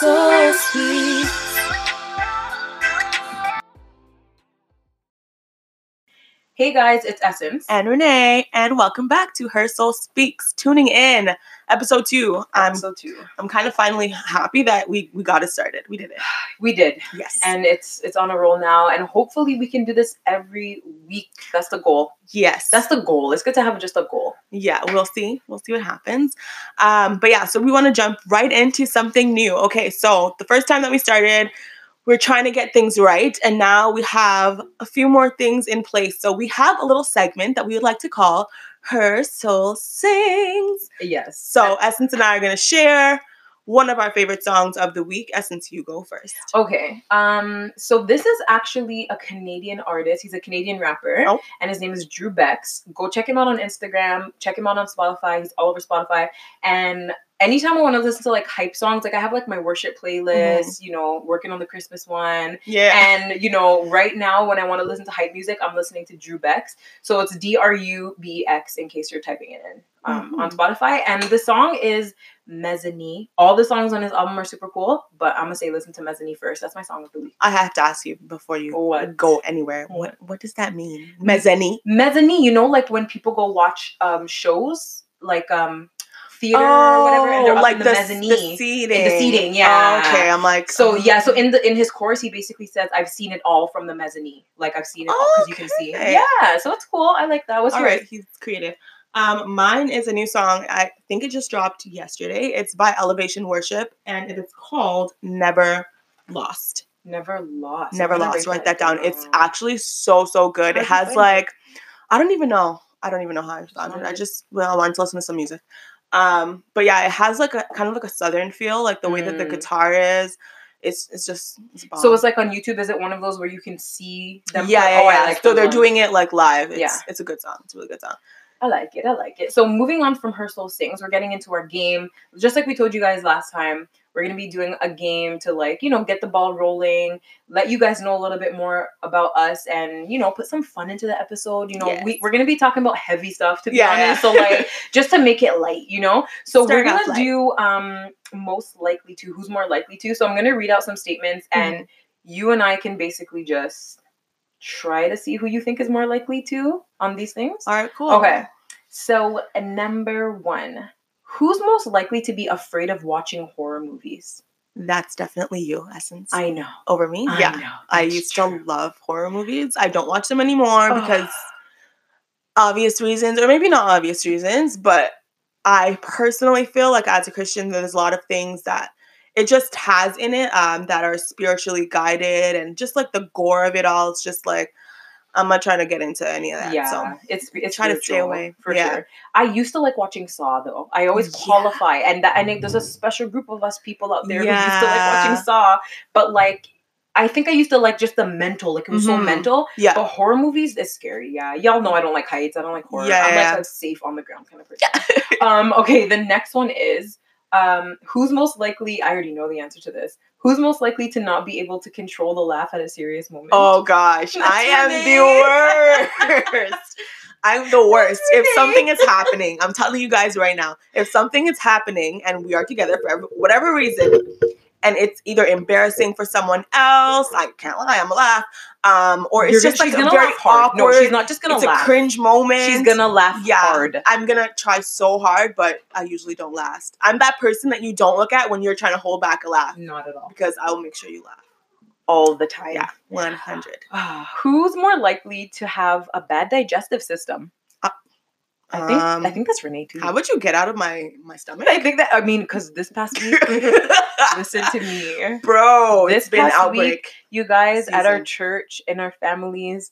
so sweet. Hey guys, it's Essence. and Renee, and welcome back to Her Soul Speaks. Tuning in, episode two. I'm Episode two. I'm kind of finally happy that we we got it started. We did it. We did. Yes. And it's it's on a roll now. And hopefully we can do this every week. That's the goal. yes, That's the goal. It's good to have just a goal. Yeah. We'll see. We'll see what happens. Um, but yeah, so we want to jump right into something new. Okay, so the first time that we started. We're trying to get things right, and now we have a few more things in place. So, we have a little segment that we would like to call Her Soul Sings. Yes. So Essence and I are gonna share one of our favorite songs of the week. Essence, you go first. Okay. Um, so this is actually a Canadian artist. He's a Canadian rapper. Oh. And his name is Drew Bex. Go check him out on Instagram. Check him out on Spotify. He's all over Spotify. And anytime I want to listen to like hype songs, like I have like my worship playlist, you know, working on the Christmas one. Yeah. And you know, right now when I want to listen to hype music, I'm listening to Drew Bex. So it's D R U B X in case you're typing it in um, on Spotify. And the song is Mezzanine. All the songs on his album are super cool, but I'm gonna say listen to Mezzanine first. That's my song of the week. I have to ask you before you What? go anywhere. What what does that mean? Mezzanine. Mezzanine, you know, like when people go watch um shows, like um theater or Oh, whatever, and they're up like the, the, mezzanine. the seating. the seating, yeah. Oh, okay, I'm like. So oh. yeah, so in the in his course, he basically says, "I've seen it all from the mezzanine. Like I've seen it all because you can see." Okay. Yeah, so it's cool. I like that. What's All yours? right, he's creative. Um, mine is a new song. I think it just dropped yesterday. It's by Elevation Worship, and it is called "Never Lost." Never lost. Never lost. write that down. It's actually so so good. It has like, I don't even know. I don't even know how I found it. I just well, I wanted to listen to some music. Um, but yeah, it has like a kind of like a southern feel, like the way that the Mm. guitar is. It's it's just it's So it's like on YouTube. Is it one of those where you can see them? yeah, play? yeah, Oh, yeah. like so they're doing it like live. It's, Yeah. it's a good song. It's a really good song. I like it. I like it. So moving on from Her Soul Sings, we're getting into our game. Just like we told you guys last time, we're gonna be doing a game to like, you know, get the ball rolling, let you guys know a little bit more about us and you know, put some fun into the episode. You know, we, Yes. we're gonna be talking about heavy stuff to be Yeah, honest. So like just to make it light, you know? So Start we're gonna do um most likely to, who's more likely to. So I'm gonna read out some statements Mm-hmm. and you and I can basically just try to see who you think is more likely to on these things. All right, cool. Okay. So, number one, who's most likely to be afraid of watching horror movies? That's definitely you, Essence. I know. Over me? I yeah. know. I used true. to love horror movies. I don't watch them anymore Ugh. because obvious reasons, or maybe not obvious reasons, but I personally feel like as a Christian, there's a lot of things that it just has in it um, that are spiritually guided and just like the gore of it all. It's just like, I'm not trying to get into any of that. yeah, So it's it's try to stay away. for Yeah. sure. I used to like watching Saw though. I always Yeah. qualify, and that I think there's a special group of us people out there yeah. who used to like watching Saw, but like. I think I used to like just the mental, like it was so Mhm. mental. yeah. But horror movies is scary. Yeah, y'all know I don't like heights. I don't like horror. Yeah, I'm yeah. like a safe on the ground kind of person. um, okay, the next one is um, who's most likely? I already know the answer to this. Who's most likely to not be able to control the laugh at a serious moment? Oh gosh, That's I am the worst. I'm the worst. If something is happening, I'm telling you guys right now, if something is happening and we are together for whatever reason, and it's either embarrassing for someone else, I can't lie, I'm gonna laugh, um, or it's You're just gonna- like a very awkward. No, she's not just gonna laugh. it's laugh. a cringe moment. She's gonna laugh yeah, hard. I'm gonna try so hard, but I usually don't last. I'm that person that you don't look at when you're trying to hold back a laugh Not at all. because I will make sure you laugh. All the time. Yeah, 100. Ah, who's more likely to have a bad digestive system? I think I Um, think that's Renee too. How would you get out of my my stomach? I think that I mean because this past week, listen to me. Bro, This it's been past outbreak. week, you guys at our church in our families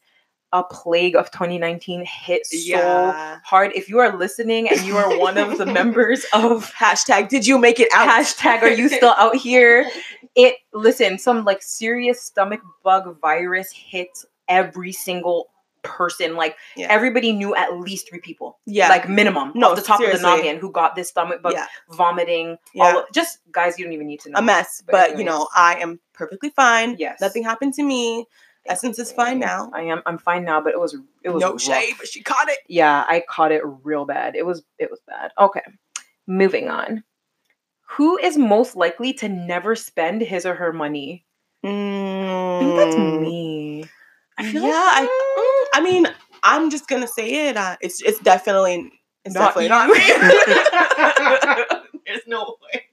a plague of 2019 hit so Yeah. hard if you are listening and you are one of the members of Hashtag did you make it out? hashtag are you still out here it listen some like serious stomach bug virus hit every single person like Yeah. everybody knew at least three people yeah. like minimum No, the top of the noggin who got this stomach bug yeah. vomiting Yeah. all just guys you don't even need to know a mess. But But, you know, I am perfectly fine. Yes. Nothing happened to me. Essence is fine now. I am. I'm fine now, but it was. It was no rough. shade, but she caught it. Yeah, I caught it real bad. It was. It was bad. Okay, moving on. Who is most likely to never spend his or her money? I think that's Mm. me. I feel yeah, like I, mm, I mean, I'm just gonna say it. Uh, it's it's definitely it's Not definitely not me. There's no way.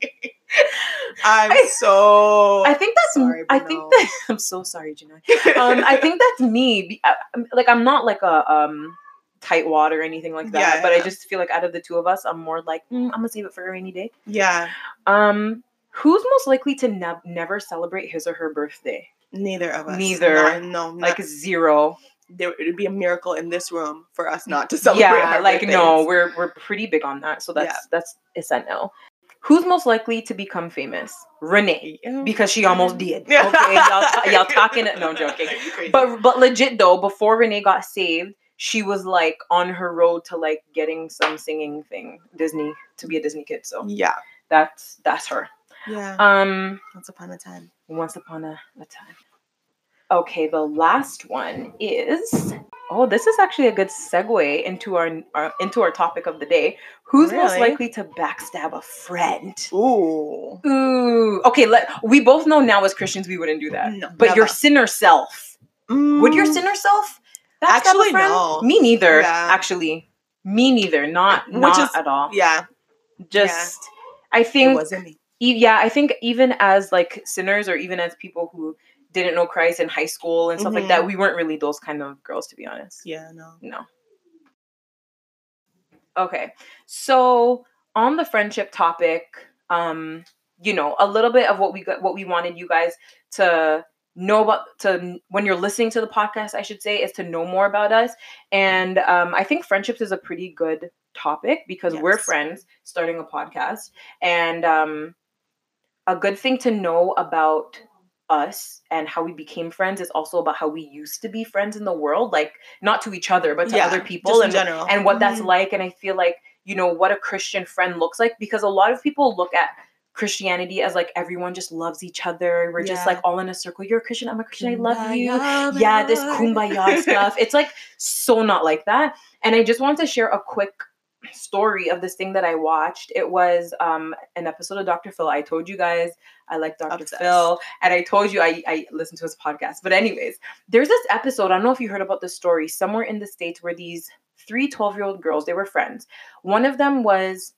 I'm I- so. I think that's Sorry, I think that I'm so sorry, Janai. Um, I think that's me. I- I'm- Like I'm not like a um tight wad or anything like that, Yeah, but I just feel like out of the two of us, I'm more like mm, I'm gonna save it for a rainy day. yeah, Um, who's most likely to ne- never celebrate his or her birthday? neither of us. Neither. Not- no, Like like zero. There it would be a miracle in this room for us not to celebrate. yeah, like no, we're we're pretty big on that. So that's Yeah. that's it's a no. Who's most likely to become famous? Renee, because she almost did. Okay, y'all, y'all talking. No, I'm joking. But but legit though, before Renee got saved, she was like on her road to like getting some singing thing, Disney, to be a Disney kid. So yeah, that's that's her. yeah. Um, Once upon a time. once upon a, a time. Okay, the last one is oh, this is actually a good segue into our, our into our topic of the day. Who's most likely to backstab a friend? Ooh. Ooh, okay. Let we both know now as Christians we wouldn't do that. No, but your sinner self, would your Mm, sinner self backstab Actually, a friend? no. Me neither. Yeah. Actually, me neither. Not Which not is- at all. Yeah, Just I it think yeah, I think even as like sinners or even as people who didn't know Christ in high school and stuff like that, we weren't really those kind of girls to be honest. Yeah, no. No. Okay. So on the friendship topic, um, you know, a little bit of what we got what we wanted you guys to know about to when you're listening to the podcast, I should say, is to know more about us. And um, I think friendships is a pretty good topic because we're friends starting a podcast. And um a good thing to know about us and how we became friends is also about how we used to be friends in the world like not to each other but to Yeah, other people and general. and what that's Mhm. like and i feel like you know what a christian friend looks like because a lot of people look at christianity as like everyone just loves each other we're just like all in a circle. You're a christian i'm a christian i love you. Kumbaya, yeah this kumbaya stuff. It's like so not like that. And i just wanted to share a quick story of this thing that i watched. It was um an episode of dr phil. I told you guys i like dr Obsessed. phil and i told you i i listened to his podcast. But anyways there's this episode i don't know if you heard about this story somewhere in the states where these three 12 year old girls they were friends. One of them was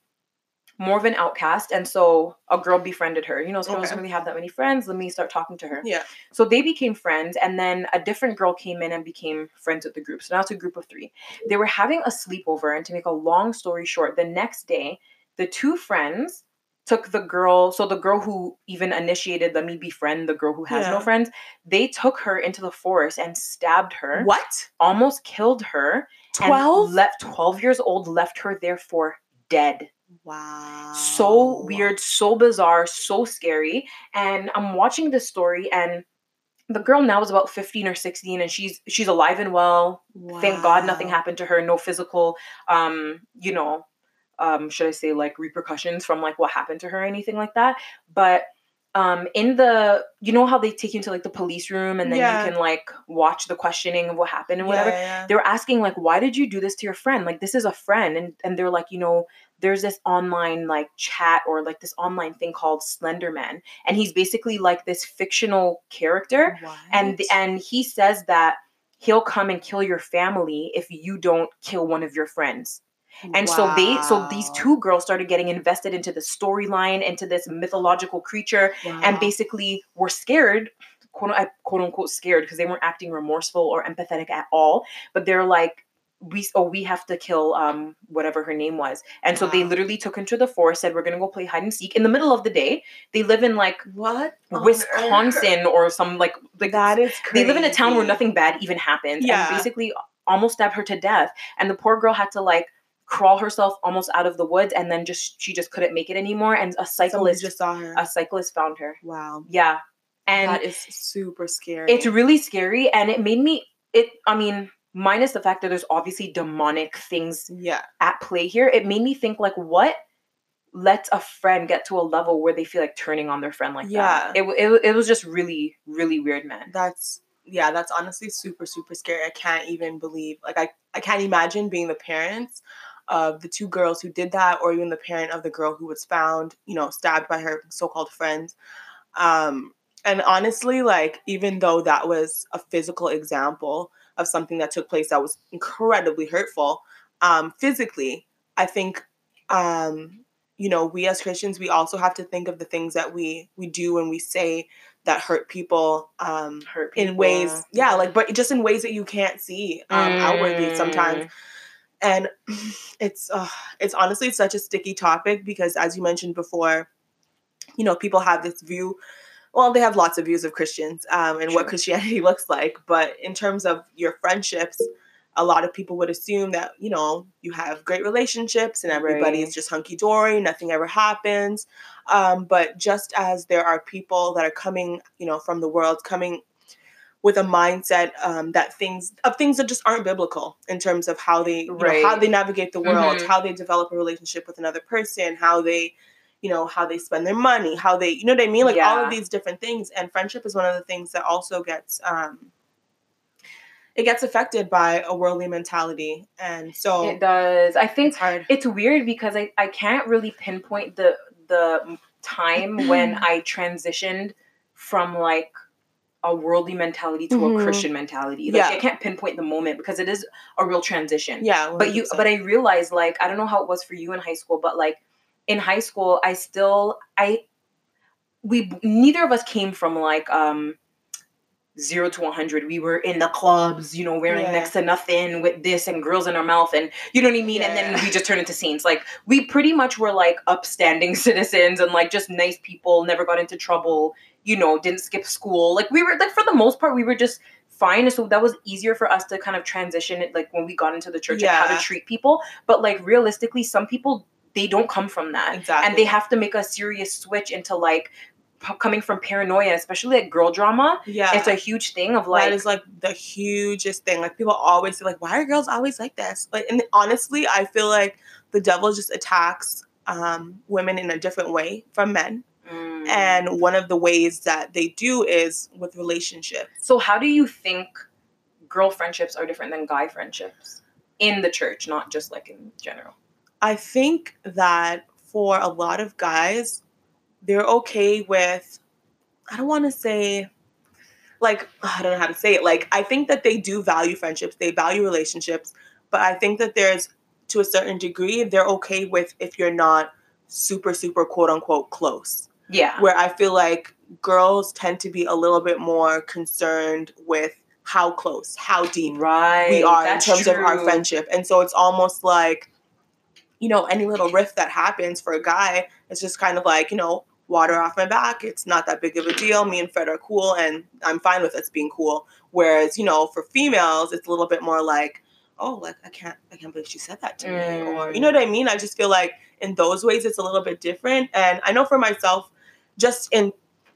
more of an outcast and so a girl befriended her you know so Okay. don't really have that many friends let me start talking to her Yeah. so they became friends, and then a different girl came in and became friends with the group. So now it's a group of three. They were having a sleepover, and to make a long story short, the next day, the two friends took the girl. So the girl who even initiated let me befriend the girl who has no friends, they took her into the forest and stabbed her, What? almost killed her, 12? left twelve years old, left her there for dead Wow. so weird, so bizarre, so scary. And I'm watching this story and the girl now is about 15 or 16 and she's she's alive and well. Thank God nothing happened to her, no physical um, you know, um should I say like repercussions from like what happened to her or anything like that. But um in the you know how they take you into like the police room and then Yeah. you can like watch the questioning of what happened and Yeah, whatever yeah, they were asking like why did you do this to your friend like this is a friend and and they're like you know there's this online like chat or like this online thing called slenderman and he's basically like this fictional character yeah. and and he says that he'll come and kill your family if you don't kill one of your friends. And so they so these two girls started getting invested into the storyline into this mythological creature and basically were scared quote, quote unquote scared because they weren't acting remorseful or empathetic at all but they're like we oh we have to kill um whatever her name was and so they literally took her to the forest said we're gonna go play hide and seek in the middle of the day they live in like what? wisconsin or some like like that is they live in a town where nothing bad even happens Yeah. and basically almost stabbed her to death and the poor girl had to like crawl herself almost out of the woods and then just she just couldn't make it anymore and a cyclist just saw her. a cyclist found her wow. yeah and that is super scary. it's really scary and it made me it i mean minus the fact that there's obviously demonic things yeah. at play here it made me think like what lets a friend get to a level where they feel like turning on their friend like Yeah. that it, it, it was just really really weird man That's yeah, that's honestly super super scary. I can't even believe like I I can't imagine being the parents of the two girls who did that, or even the parent of the girl who was found, you know, stabbed by her so-called friends. Um, and honestly, like even though that was a physical example of something that took place that was incredibly hurtful, um, physically, I think um, you know we as christians we also have to think of the things that we we do and we say that hurt people um Hurt people. in ways yeah like but just in ways that you can't see um outwardly sometimes Mm. and it's uh, it's honestly such a sticky topic because as you mentioned before you know people have this view well they have lots of views of christians um, and what christianity looks like but in terms of your friendships a lot of people would assume that you know you have great relationships and everybody is Right. just hunky-dory nothing ever happens um, but just as there are people that are coming you know from the world coming with a mindset um, that things of things that just aren't biblical in terms of how they you know, how they navigate the world, Mhm. how they develop a relationship with another person, how they you know how they spend their money, how they you know what I mean, like all of these different things. And friendship is one of the things that also gets um, it gets affected by a worldly mentality, and so It does. I think it's hard. it's weird because I, I can't really pinpoint the the time when I transitioned from like a worldly mentality to Mhm. a Christian mentality. Like Yeah. I can't pinpoint the moment because it is a real transition. yeah, But you but I realized like I don't know how it was for you in high school, but like in high school I still I we neither of us came from like um zero to 100 we were in the clubs you know wearing Yeah. next to nothing with this and girls in our mouth and you know what i mean? And then we just turned into saints. Like we pretty much were like upstanding citizens and like just nice people never got into trouble you know didn't skip school. Like we were like for the most part we were just fine. So that was easier for us to kind of transition it like when we got into the church and how to treat people. But like realistically some people they don't come from that exactly, and they have to make a serious switch into like p- coming from paranoia especially like girl drama yeah, it's a huge thing of like that is like the hugest thing. Like people always say, like, why are girls always like this? Like, and honestly, I feel like the devil just attacks um, women in a different way from men. Mm. And one of the ways that they do is with relationships. so how do you think girl friendships are different than guy friendships in the church not just like in general I think that for a lot of guys, they're okay with, I don't want to say, like, I don't know how to say it. Like, I think that they do value friendships, they value relationships, but I think that there's, to a certain degree, they're okay with if you're not super, super quote unquote close. yeah Where I feel like girls tend to be a little bit more concerned with how close, how deep, right we are in terms of our friendship. And so it's almost like, you know, any little rift that happens for a guy, it's just kind of like, you know, water off my back. It's not that big of a deal. Me and Fred are cool and I'm fine with us being cool. Whereas, you know, for females, it's a little bit more like, oh, like I can't I can't believe she said that to me. Or you know mm. what I mean? I just feel like in those ways it's a little bit different. And I know for myself, just in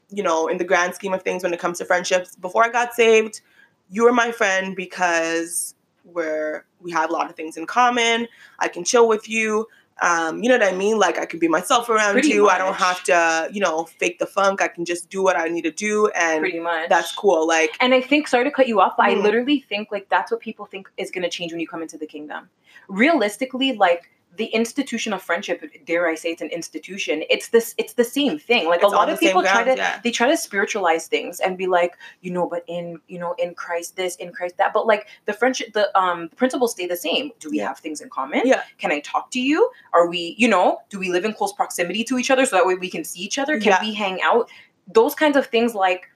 you know, in the grand scheme of things when it comes to friendships, before I got saved, you were my friend because we're we have a lot of things in common. I can chill with you. Um, you know what I mean? Like I can be myself around Pretty you. I don't have to, you know, fake the funk. I can just do what I need to do and pretty much that's cool. Like and i think sorry to cut you off but i Mhm. literally think like that's what people think is going to change when you come into the kingdom realistically like the institution of friendship dare i say it's an institution it's this it's the same thing. Like it's a lot of people try to yeah. they try to spiritualize things and be like you know but in you know in christ this in christ that. But like the friendship the um principles stay the same. Do we Yeah. have things in common? Yeah. can i talk to you? Are we you know do we live in close proximity to each other so that way we can see each other? Can Yeah. we hang out? Those kinds of things like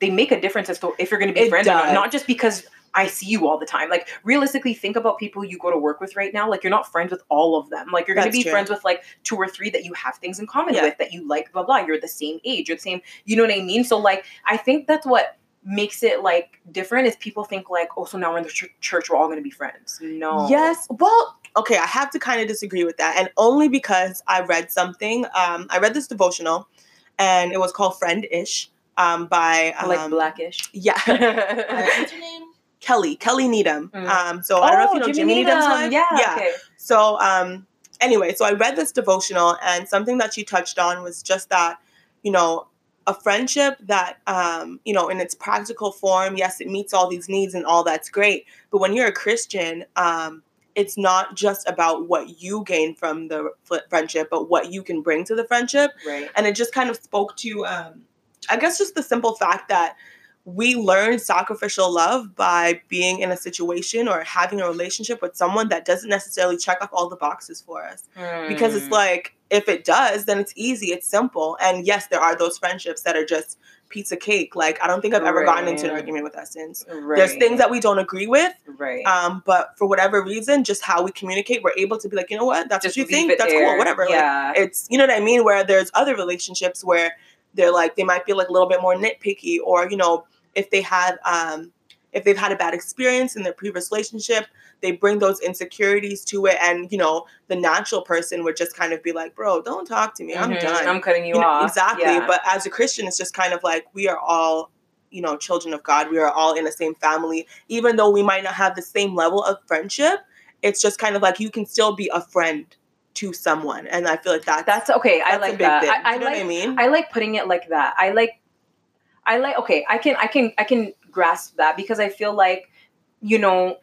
they make a difference as to if you're going to be It friends or not. Not just because I see you all the time. Like realistically, think about people you go to work with right now. Like you're not friends with all of them. Like you're going to be true. friends with like two or three that you have things in common Yeah. with that you like. Blah blah. You're the same age. You're the same. You know what I mean? So like I think that's what makes it like different is people think like oh so now we're in the ch- church we're all going to be friends. No. Yes. Well, okay, I have to kind of disagree with that. And only because I read something. Um, I read this devotional and it was called Friend Ish um, by um, like blackish. Yeah. What's her name? Kelly. Kelly Needham. Mm. Um, so I don't know if you know Oh, Jimmy, Needham's wife. Yeah. Yeah. Okay. So um anyway, so I read this devotional and something that she touched on was just that, you know, a friendship that um, you know, in its practical form, yes, it meets all these needs and all that's great. But when you're a Christian, um, it's not just about what you gain from the friendship, but what you can bring to the friendship. Right. And it just kind of spoke to, um, I guess, just the simple fact that we learn sacrificial love by being in a situation or having a relationship with someone that doesn't necessarily check off all the boxes for us. Because it's Mm. like, if it does, then it's easy, it's simple. And yes, there are those friendships that are just pizza cake. Like, I don't think I've ever gotten into an argument with Essence. right. There's things that we don't agree with, right. um, but for whatever reason, just how we communicate, we're able to be like, you know what, that's Just what you think, that's there. cool, whatever. Like, Yeah. it's you know what I mean. Where there's other relationships where they're like they might be like a little bit more nitpicky, or you know, if they had um, if they've had a bad experience in their previous relationship, they bring those insecurities to it, and you know, the natural person would just kind of be like, bro, don't talk to me, I'm Mhm. done. I'm cutting you, You know, off. exactly. Yeah. But as a Christian, it's just kind of like we are all, you know, children of God. We are all in the same family. Even though we might not have the same level of friendship, it's just kind of like you can still be a friend to someone. And I feel like that's that's okay. I like a big that. thing. I, I you know like what I mean? I like putting it like that. I like I like okay, I can I can I can grasp that because I feel like you know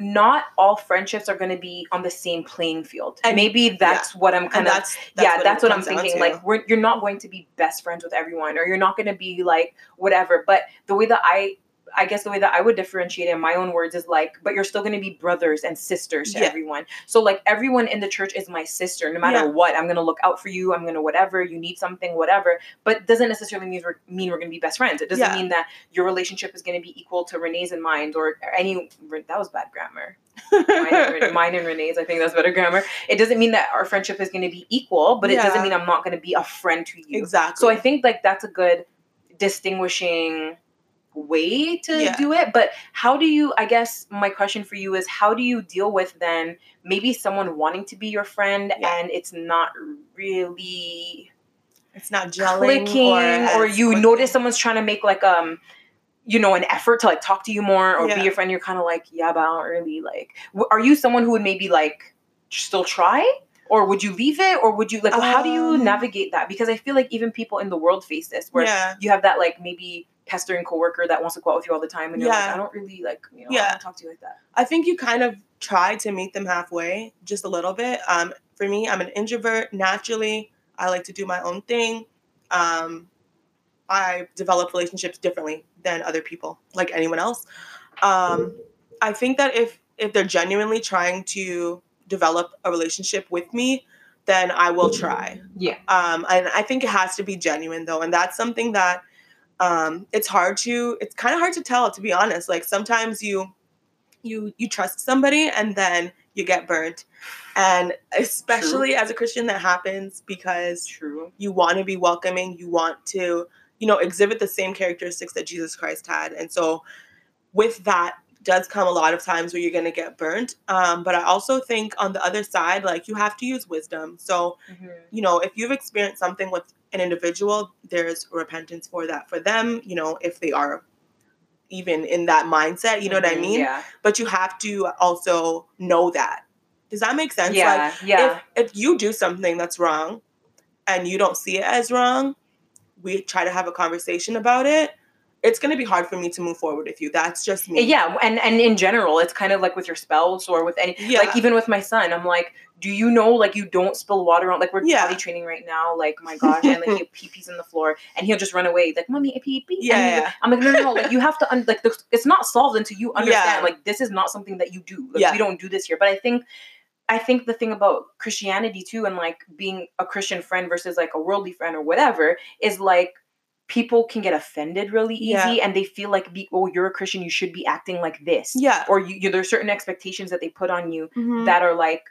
not all friendships are going to be on the same playing field. And- Maybe that's what I'm kind of that's, yeah, that's what I'm thinking. Like, we're, you're not going to be best friends with everyone, or you're not going to be like whatever. But the way that I, I guess the way that I would differentiate it in my own words is like, but you're still going to be brothers and sisters to Yeah. everyone. So like everyone in the church is my sister, no matter Yeah. what. I'm going to look out for you. I'm going to whatever you need something, whatever. But doesn't necessarily mean we're mean we're going to be best friends. It doesn't Yeah. mean that your relationship is going to be equal to Renee's and mine, or any. That was bad grammar mine and, mine and Renee's. I think that's better grammar. It doesn't mean that our friendship is going to be equal, but it doesn't mean I'm not going to be a friend to you. exactly. So I think like that's a good distinguishing way to Yeah. do it. But how do you? I guess my question for you is how do you deal with then maybe someone wanting to be your friend Yeah. and it's not really it's not gelling clicking, or, or, you quickly. notice someone's trying to make like um you know an effort to like talk to you more or Yeah. be your friend you're kind of like yeah but i don't really like w- are you someone who would maybe like still try or would you leave it or would you like how do you Um, navigate that because i feel like even people in the world face this where you have that like maybe pestering coworker that wants to go out with you all the time and you're Yeah. like i don't really like you know Yeah. Talk to you like that I think you kind of try to meet them halfway, just a little bit. Um, for me, I'm an introvert naturally. I like to do my own thing. Um, I develop relationships differently than other people, like anyone else. Um, I think that if if they're genuinely trying to develop a relationship with me, then I will try. yeah Um, and I think it has to be genuine though, and that's something that um, it's hard to. It's kind of hard to tell, to be honest. Like sometimes you you you trust somebody and then you get burnt, and especially as a Christian, that happens because true you want to be welcoming. You want to you know exhibit the same characteristics that Jesus Christ had, and so with that does come a lot of times where you're going to get burnt. Um, but I also think on the other side, like you have to use wisdom. So Mhm. you know, if you've experienced something with an individual, there's repentance for that for them, you know, if they are even in that mindset, you know what I Mhm. mean? yeah But you have to also know that. Does that make sense? yeah yeah Like if, if you do something that's wrong and you don't see it as wrong, we try to have a conversation about it. It's gonna be hard for me to move forward with you. That's just me. yeah and and in general it's kind of like with your spouse or with any Yeah. like even with my son i'm like do you know like you don't spill water on like we're Yeah. potty training right now like my gosh and like he pee pees on the floor and he'll just run away like mommy I pee pee Yeah, yeah. i'm like no no no like you have to un- like the, it's not solved until you understand Yeah. like this is not something that you do like Yeah. we don't do this here but i think I think the thing about Christianity too, and like being a Christian friend versus like a worldly friend or whatever, is like people can get offended really easy Yeah. and they feel like be oh you're a christian you should be acting like this Yeah. or you, you there's certain expectations that they put on you Mhm. that are like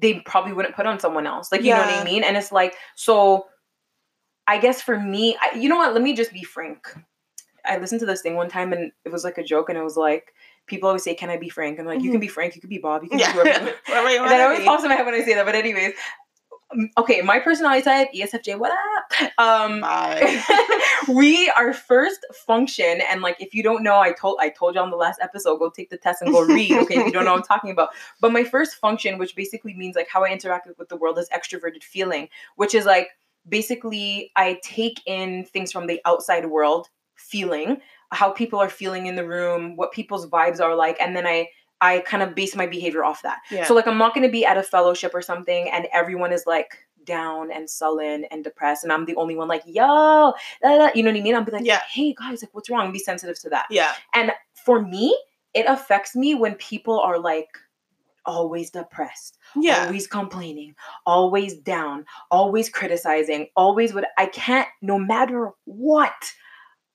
they probably wouldn't put on someone else. Like you know what i mean? And it's like so i guess for me I, you know what? Let me just be frank. I listened to this thing one time and it was like a joke and it was like people always say can i be frank? I'm like you can be frank. You can be bob you can yeah. be whoever and that always pops in my head when i say that but anyways okay my personality type esfj what up? Um we our first function and like if you don't know i told i told you on the last episode go take the test and go read okay if you don't know what i'm talking about. But my first function which basically means like how i interact with the world is extroverted feeling which is like basically i take in things from the outside world feeling how people are feeling in the room what people's vibes are like and then i I kind of base my behavior off that. Yeah. So like I'm not going to be at a fellowship or something and everyone is like down and sullen and depressed and I'm the only one like, yo, da, da, you know what I mean? I'll be like, Yeah. hey guys, like what's wrong? Be sensitive to that. yeah. And for me, it affects me when people are like always depressed, Yeah. always complaining, always down, always criticizing, always what I can't, no matter what,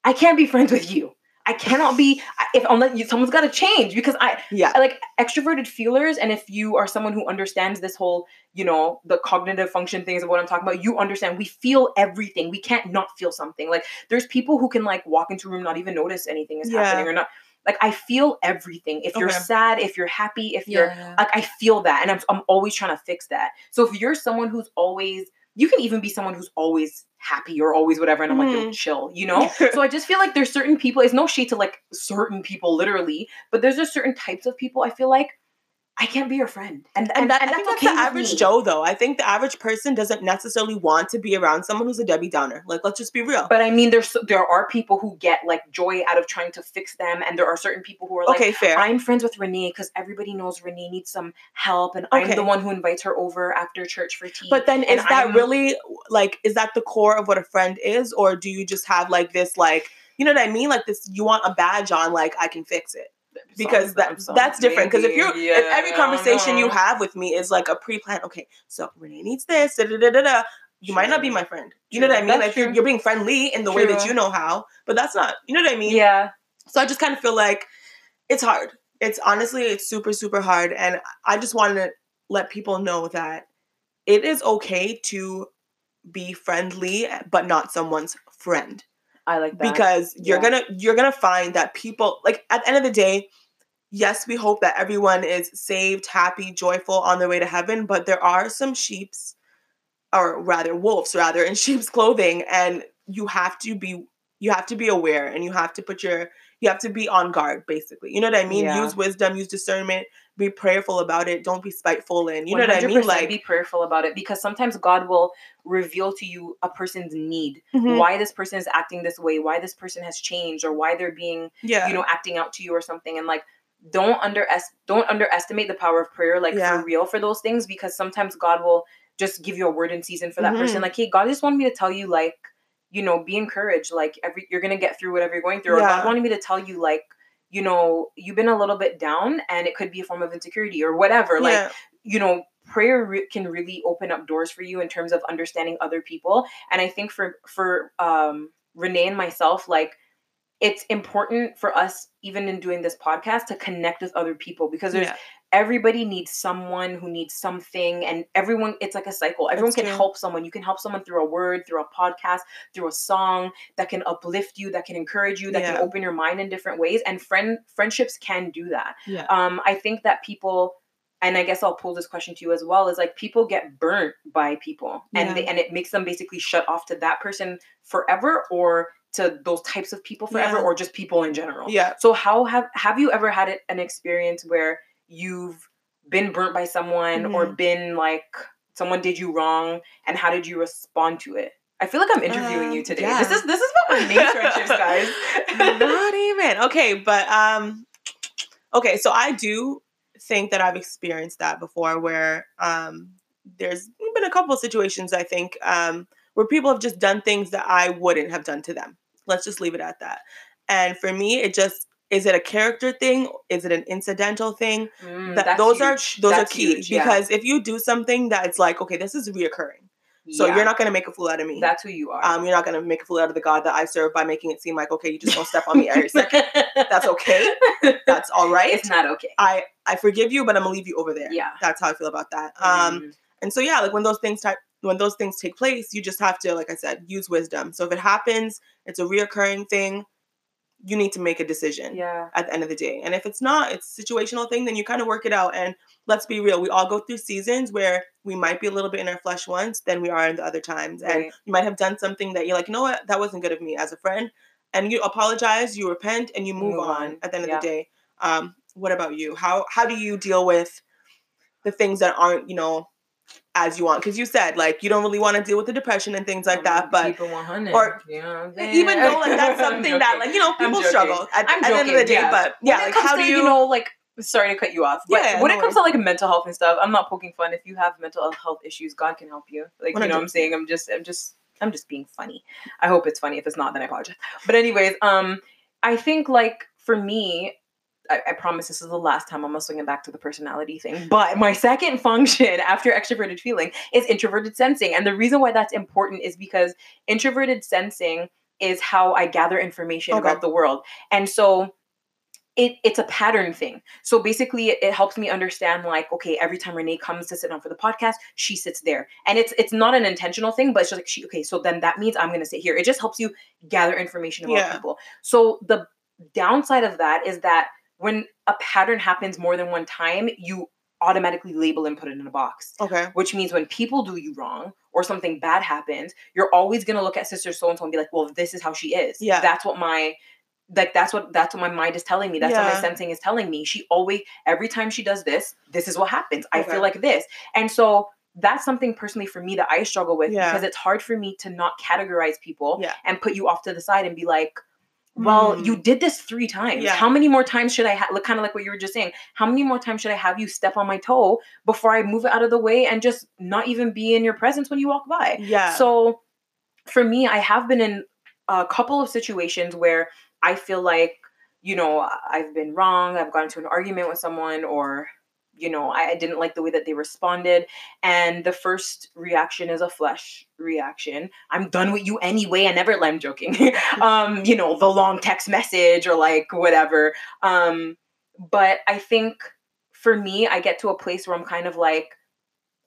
I can't be friends with you. I cannot be if unless you, someone's got to change because I Yeah. I like extroverted feelers and if you are someone who understands this whole you know the cognitive function things of what i'm talking about you understand we feel everything we can't not feel something like there's people who can like walk into a room not even notice anything is Yeah. happening or not like i feel everything if you're Okay. sad if you're happy if you're like i feel that and I'm, I'm always trying to fix that so if you're someone who's always you can even be someone who's always happy or always whatever and i'm like yo Mhm. chill you know so i just feel like there's certain people it's no shade to like certain people literally but there's just certain types of people i feel like i can't be your friend and And, that, I that's think that's okay the average me. Joe, though. I think the average person doesn't necessarily want to be around someone who's a Debbie Downer. Like, let's just be real. but i mean there's there are people who get like joy out of trying to fix them and there are certain people who are like okay, fair. I'm friends with Renee because everybody knows Renee needs some help, and I'm the one who invites her over after church for tea. But then is that I'm- really like is that the core of what a friend is or do you just have like this like you know what I mean like this you want a badge on like I can fix it because that that's different. Because if you're maybe, if every conversation you have with me is like a pre-planned okay so Renee needs this da, da, da, da, da, you might not be my friend. You know what I mean? That's like you're, you're being friendly in the way that you know how but that's not you know what I mean? Yeah, so I just kind of feel like it's hard. It's honestly, it's super, super hard. And I just want to let people know that it is okay to be friendly, but not someone's friend. I like that Because you're Yeah. gonna you're gonna find that people like at the end of the day, yes, we hope that everyone is saved, happy, joyful on their way to heaven, but there are some sheeps, or rather wolves, rather, in sheep's clothing, and you have to be you have to be aware and you have to put your you have to be on guard basically you know what i mean Yeah. use wisdom use discernment be prayerful about it don't be spiteful and you know what i mean like be prayerful about it because sometimes God will reveal to you a person's need, Mhm. why this person is acting this way, why this person has changed, or why they're being yeah you know acting out to you or something and like don't underest don't underestimate the power of prayer like Yeah. for real for those things because sometimes god will just give you a word in season for that Mhm. person like hey god just wanted me to tell you like you know be encouraged like every you're gonna get through whatever you're going through or god wanted me to tell you like you know you've been a little bit down and it could be a form of insecurity or whatever like you know prayer re- can really open up doors for you in terms of understanding other people and i think for for um renee and myself like it's important for us even in doing this podcast to connect with other people because there's yeah. Everybody needs someone who needs something and everyone it's like a cycle everyone That's can true. help someone you can help someone through a word through a podcast through a song that can uplift you that can encourage you that Yeah. can open your mind in different ways and friend friendships can do that Yeah. um i think that people and i guess i'll pull this question to you as well is like people get burnt by people and Yeah. they, and it makes them basically shut off to that person forever or to those types of people forever Yeah. or just people in general yeah so how have have you ever had it, an experience where you've been burnt by someone or Mm-hmm. been like someone did you wrong and how did you respond to it? I feel like I'm interviewing you Um, today. yeah. This is this is what named friendships, guys. not even okay but um okay so i do think that i've experienced that before where um there's been a couple of situations i think um where people have just done things that i wouldn't have done to them let's just leave it at that and for me it just is it a character thing is it an incidental thing Mm, that those are huge. those That's are key huge, yeah. because if you do something that's like okay this is reoccurring so Yeah, you're not going to make a fool out of me that's who you are. um, you're not going to make a fool out of the God that I serve by making it seem like, okay, you just don't step on me every second. That's okay. That's all right. It's not okay. I, I forgive you, but I'm going to leave you over there. Yeah. That's how I feel about that. Um, Mm, and so, yeah, like when those things type, when those things take place, you just have to, like I said, use wisdom. So if it happens, it's a reoccurring thing, you need to make a decision yeah. at the end of the day. And if it's not, it's a situational thing, then you kind of work it out. And let's be real, we all go through seasons where we might be a little bit in our flesh once than we are in the other times. And you might have done something that you're like, you know what, that wasn't good of me as a friend. And you apologize, you repent, and you move, Move on, on. at the end Yeah. of the day. Um, what about you? How how do you deal with the things that aren't, you know, as you want? Because you said like you don't really want to deal with the depression and things like that, but keep it 100. or- you know what I'm saying? even though like that's something that like you know people struggle at, at the end of the day. yeah. But yeah, like how to, do you? know like sorry to cut you off. But Yeah, when no it comes to like mental health and stuff, I'm not poking fun. If you have mental health issues, God can help you. Like you know what I'm saying? I'm just I'm just I'm just being funny. I hope it's funny. If it's not, then I apologize. But anyways, um I think like for me, I, I promise this is the last time I'm gonna swing it back to the personality thing. But my second function after extroverted feeling is introverted sensing. And the reason why that's important is because introverted sensing is how I gather information Okay. about the world. And so it, it's a pattern thing. So basically it, it helps me understand like, okay, every time Renee comes to sit down for the podcast, she sits there. And it's it's not an intentional thing, but it's just like she okay, so then that means I'm gonna sit here. It just helps you gather information about Yeah. people. So the downside of that is that when a pattern happens more than one time, you automatically label and put it in a box Okay. which means when people do you wrong or something bad happens, you're always gonna look at sister so and so and be like, well, this is how she is. Yeah. That's what my like that's what that's what my mind is telling me. That's what my sensing is telling me. She always every time she does this, this is what happens. I feel like this. And so that's something personally for me that I struggle with Yeah. because it's hard for me to not categorize people Yeah. and put you off to the side and be like, well, Mm. you did this three times. Yeah. How many more times should I have? Like, kind of like what you were just saying. How many more times should I have you step on my toe before I move it out of the way and just not even be in your presence when you walk by? Yeah. So, for me, I have been in a couple of situations where I feel like, you know, I've been wrong. I've gotten into an argument with someone, or you know, I, I didn't like the way that they responded. And the first reaction is a flesh reaction. I'm done with you anyway. I never, I'm joking. um, you know, the long text message or like whatever. Um, but I think for me, I get to a place where I'm kind of like,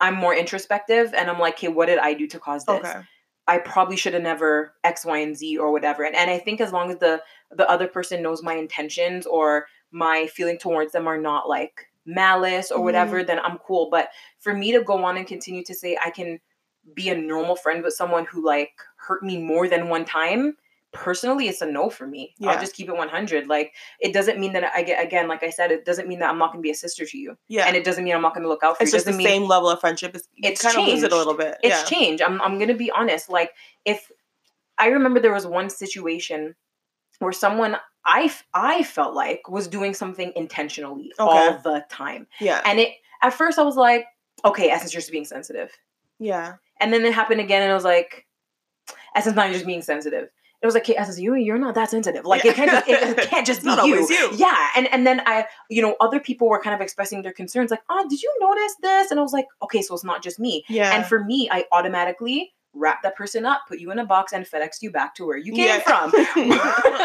I'm more introspective and I'm like, okay, what did I do to cause this? okay. I probably should have never X, Y, and Z or whatever. And, and I think as long as the the other person knows my intentions or my feeling towards them are not like malice or whatever, mm-hmm. then I'm cool. But for me to go on and continue to say I can be a normal friend with someone who like hurt me more than one time, personally, it's a no for me. Yeah. I'll just keep it 100. Like it doesn't mean that I get again, like I said, it doesn't mean that I'm not gonna be a sister to you, Yeah. and it doesn't mean I'm not gonna look out for it's you. just the mean same level of friendship. It's, It's kind of lose it a little bit. it's yeah. change. I'm I'm gonna be honest. Like if I remember there was one situation where someone I I felt like was doing something intentionally all the time, Yeah. and it at first I was like, okay, Essence, you're just being sensitive, Yeah. and then it happened again, and I was like, Essence, you're just being sensitive. It was like, hey, Essence, you you're not that sensitive. Like it can't just, it, it can't just be not you. you. Yeah, and and then I, you know, other people were kind of expressing their concerns, like, oh, did you notice this? And I was like, okay, so it's not just me. Yeah. And for me, I automatically wrap that person up, put you in a box, and FedEx you back to where you came Yeah. from.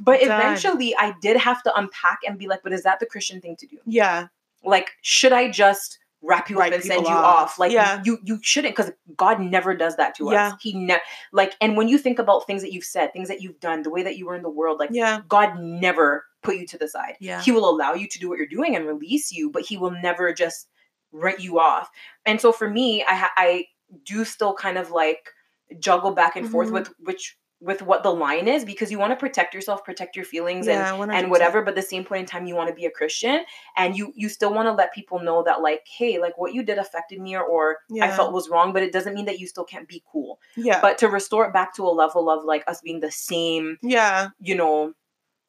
but Done. eventually, I did have to unpack and be like, but is that the Christian thing to do? yeah. Like, should I just wrap you Write up and send you off. off? Like, Yeah. you you shouldn't, because God never does that to Yeah. us. He never like, and when you think about things that you've said, things that you've done, the way that you were in the world, like Yeah. God never put you to the side. Yeah. He will allow you to do what you're doing and release you, but he will never just write you off. And so for me, I ha- I do still kind of like juggle back and forth Mhm. with which with what the line is because you want to protect yourself, protect your feelings and Yeah. 100%. and whatever but at the same point in time you want to be a christian and you you still want to let people know that like hey like what you did affected me or, or i felt was wrong but it doesn't mean that you still can't be cool Yeah. but to restore it back to a level of like us being the same yeah. you know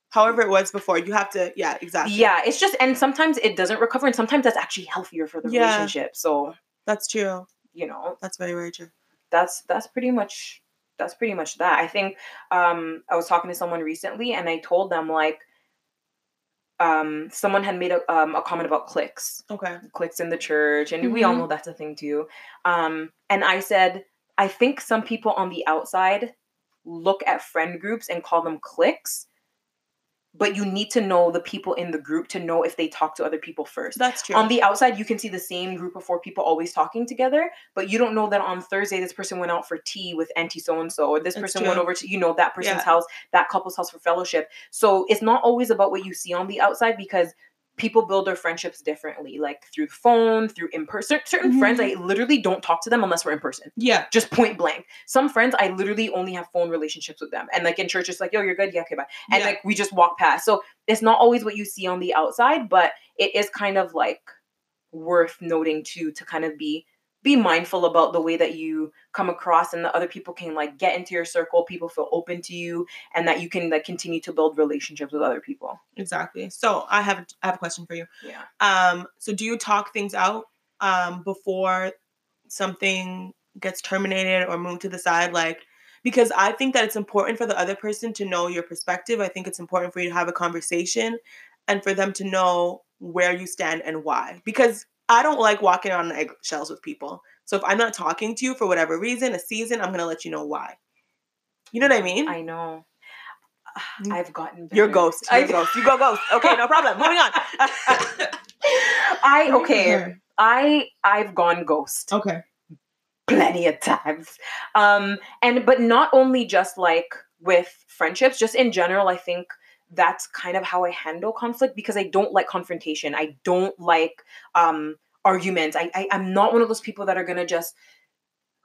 However it was before, you have to. Yeah. Exactly. yeah it's just and sometimes it doesn't recover and sometimes that's actually healthier for the Yeah. relationship so That's true. You know That's very very true. that's that's pretty much that's pretty much that i think um i was talking to someone recently and i told them like um someone had made a, um, a comment about cliques Okay. cliques in the church and we all Mhm. know that's a thing too um and i said i think some people on the outside look at friend groups and call them cliques but you need to know the people in the group to know if they talk to other people first That's true. on the outside you can see the same group of four people always talking together but you don't know that on thursday this person went out for tea with auntie so and so or this That's person went over to you know that person's Yeah. house that couple's house for fellowship so it's not always about what you see on the outside because people build their friendships differently like through phone through in person certain friends i Mm-hmm. literally don't talk to them unless we're in person yeah. just point blank some friends i literally only have phone relationships with them and like in church it's like yo you're good yeah okay bye and Yeah. like we just walk past so it's not always what you see on the outside but it is kind of like worth noting too to kind of be be mindful about the way that you come across and that other people can like get into your circle people feel open to you and that you can like continue to build relationships with other people Exactly. So I have I have a question for you. yeah Um, so do you talk things out um before something gets terminated or moved to the side? Like because I think that it's important for the other person to know your perspective. I think it's important for you to have a conversation and for them to know where you stand and why. Because I don't like walking on eggshells with people. So if I'm not talking to you for whatever reason, a season, I'm gonna let you know why. You know what I mean? i know Mm. i've gotten You're ghost. You're I- ghost. You go ghost. Okay, no problem. Moving on. i okay i i've gone ghost okay. plenty of times um and but not only just like with friendships just in general i think that's kind of how i handle conflict because i don't like confrontation i don't like um arguments i, I i'm not one of those people that are gonna just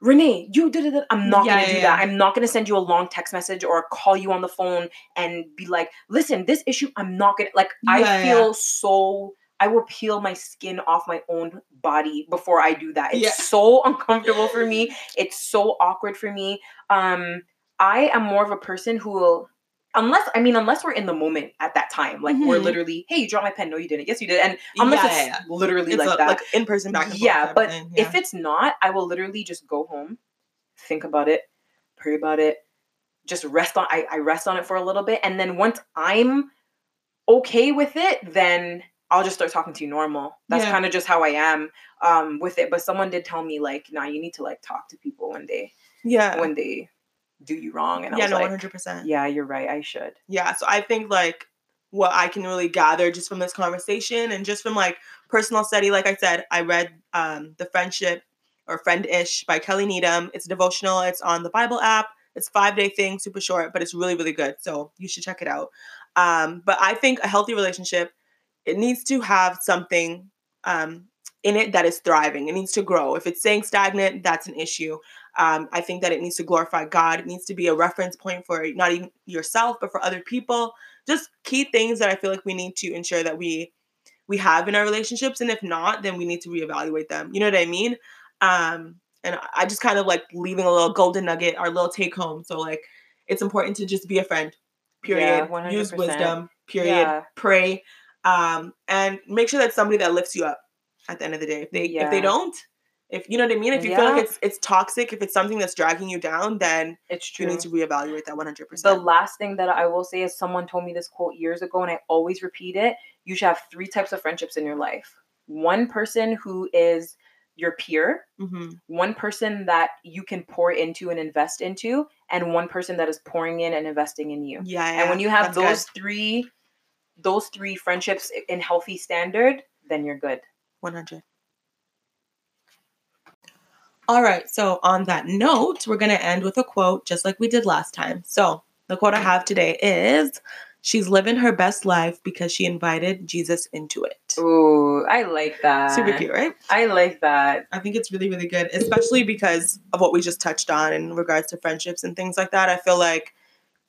renee you did it i'm not Yeah, gonna yeah, do yeah. that i'm not gonna send you a long text message or call you on the phone and be like listen this issue i'm not gonna like i feel so I will peel my skin off my own body before I do that. It's so uncomfortable for me. It's so awkward for me. Um, I am more of a person who will, unless I mean, unless we're in the moment at that time, like we're Mhm. literally, hey, you dropped my pen. No, you didn't. Yes, you did. And unless Yeah, it's yeah, yeah. literally It's like a- that, like in person back and forth. yeah. But thing, if it's not, I will literally just go home, think about it, pray about it, just rest on. I, I rest on it for a little bit, and then once I'm okay with it, then I'll just start talking to you normal. That's Yeah. kind of just how I am um, with it. But someone did tell me like, nah, you need to like talk to people when they yeah, when they do you wrong, and I yeah, was no, hundred percent. yeah, you're right. I should. Yeah, so I think like what I can really gather just from this conversation and just from like personal study, like I said, I read um, the Friendship or Friend-ish by Kelly Needham. It's devotional. It's on the Bible app. It's five day thing, super short, but it's really really good. So you should check it out. Um, but I think a healthy relationship it needs to have something um, in it that is thriving. It needs to grow. If it's staying stagnant, that's an issue. Um, I think that it needs to glorify God. It needs to be a reference point for not even yourself, but for other people. Just key things that I feel like we need to ensure that we we have in our relationships, and if not, then we need to reevaluate them. You know what I mean? Um, and I- just kind of like leaving a little golden nugget, our little take home. So like, it's important to just be a friend. Period. Yeah, Use 100%. wisdom. Period. Yeah. Pray, um, and make sure that somebody that lifts you up. At the end of the day, if they if they don't, if you know what I mean, if you feel like it's it's toxic, if it's something that's dragging you down, then It's true. you need to reevaluate that 100%. The last thing that I will say is someone told me this quote years ago, and I always repeat it. You should have three types of friendships in your life. One person who is your peer, Mm-hmm. one person that you can pour into and invest into, and one person that is pouring in and investing in you. Yeah, yeah. and when you have that's good. those three, those three friendships in healthy standard, then you're good. 100. All right, so on that note, we're going to end with a quote just like we did last time. So, the quote I have today is She's living her best life because she invited Jesus into it. Ooh, I like that. Super cute, right? I like that. I think it's really, really good, especially because of what we just touched on in regards to friendships and things like that. I feel like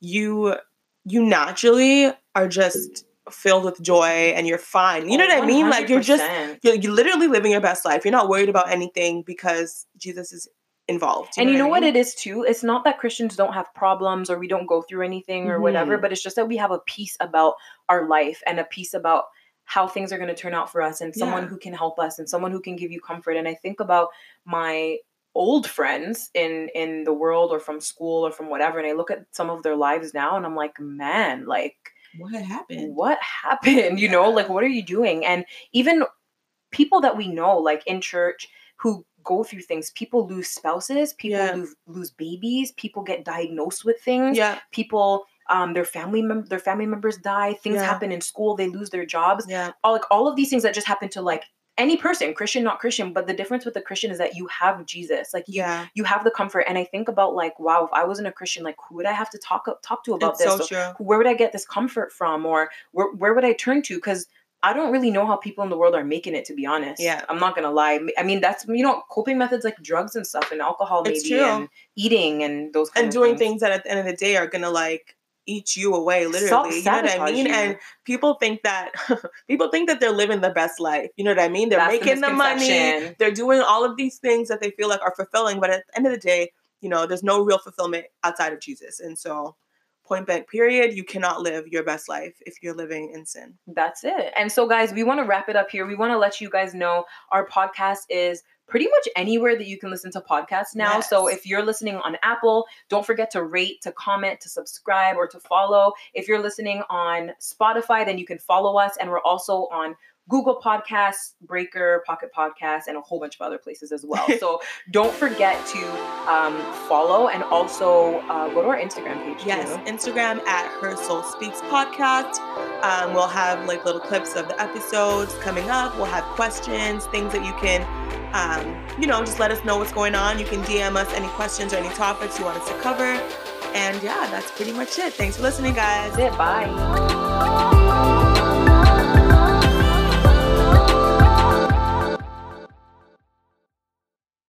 you you naturally are just filled with joy and you're fine. You know what I mean? Like you're just you're, you're literally living your best life. You're not worried about anything because Jesus is involved. and you know what I mean? it is too? It's not that Christians don't have problems or we don't go through anything or whatever, Mhm. but it's just that we have a peace about our life and a peace about how things are going to turn out for us and someone Yeah. who can help us and someone who can give you comfort. And I think about my old friends in in the world or from school or from whatever and I look at some of their lives now and I'm like, man, like What happened? what happened you know like what are you doing and even people that we know like in church who go through things people lose spouses people Yeah. lose lose babies people get diagnosed with things Yeah, people um their family mem- their family members die things Yeah. happen in school they lose their jobs yeah, all like all of these things that just happen to like any person christian not christian but the difference with the christian is that you have jesus like you yeah. you have the comfort and i think about like wow if i wasn't a christian like who would i have to talk talk to about It's this so true. where would I get this comfort from or where, where would I turn to? Because I don't really know how people in the world are making it, to be honest. Yeah. I'm not going to lie. I mean, that's, you know, coping methods like drugs and stuff and alcohol, maybe, and eating and those kind And doing things. things that at the end of the day are gonna like eat you away, literally. You know what I mean? you. And people think that people think that they're living the best life. You know what I mean? They're That's making the, money. They're doing all of these things that they feel like are fulfilling, but at the end of the day, you know, there's no real fulfillment outside of Jesus. And so, point blank, period, you cannot live your best life if you're living in sin. That's it. And so, guys, we want to wrap it up here. We want to let you guys know our podcast is pretty much anywhere that you can listen to podcasts now. Yes. So, if you're listening on Apple, don't forget to rate, to comment, to subscribe, or to follow. If you're listening on Spotify, then you can follow us. And we're also on Google Podcasts, Breaker, Pocket Podcasts, and a whole bunch of other places as well. so don't forget to um, follow and also uh, go to our Instagram page. Yes, too. Instagram at Her Soul Speaks Podcast. Um, we'll have like little clips of the episodes coming up. We'll have questions, things that you can, um, you know, just let us know what's going on. You can DM us any questions or any topics you want us to cover. And yeah, that's pretty much it. Thanks for listening, guys. That's it. Bye.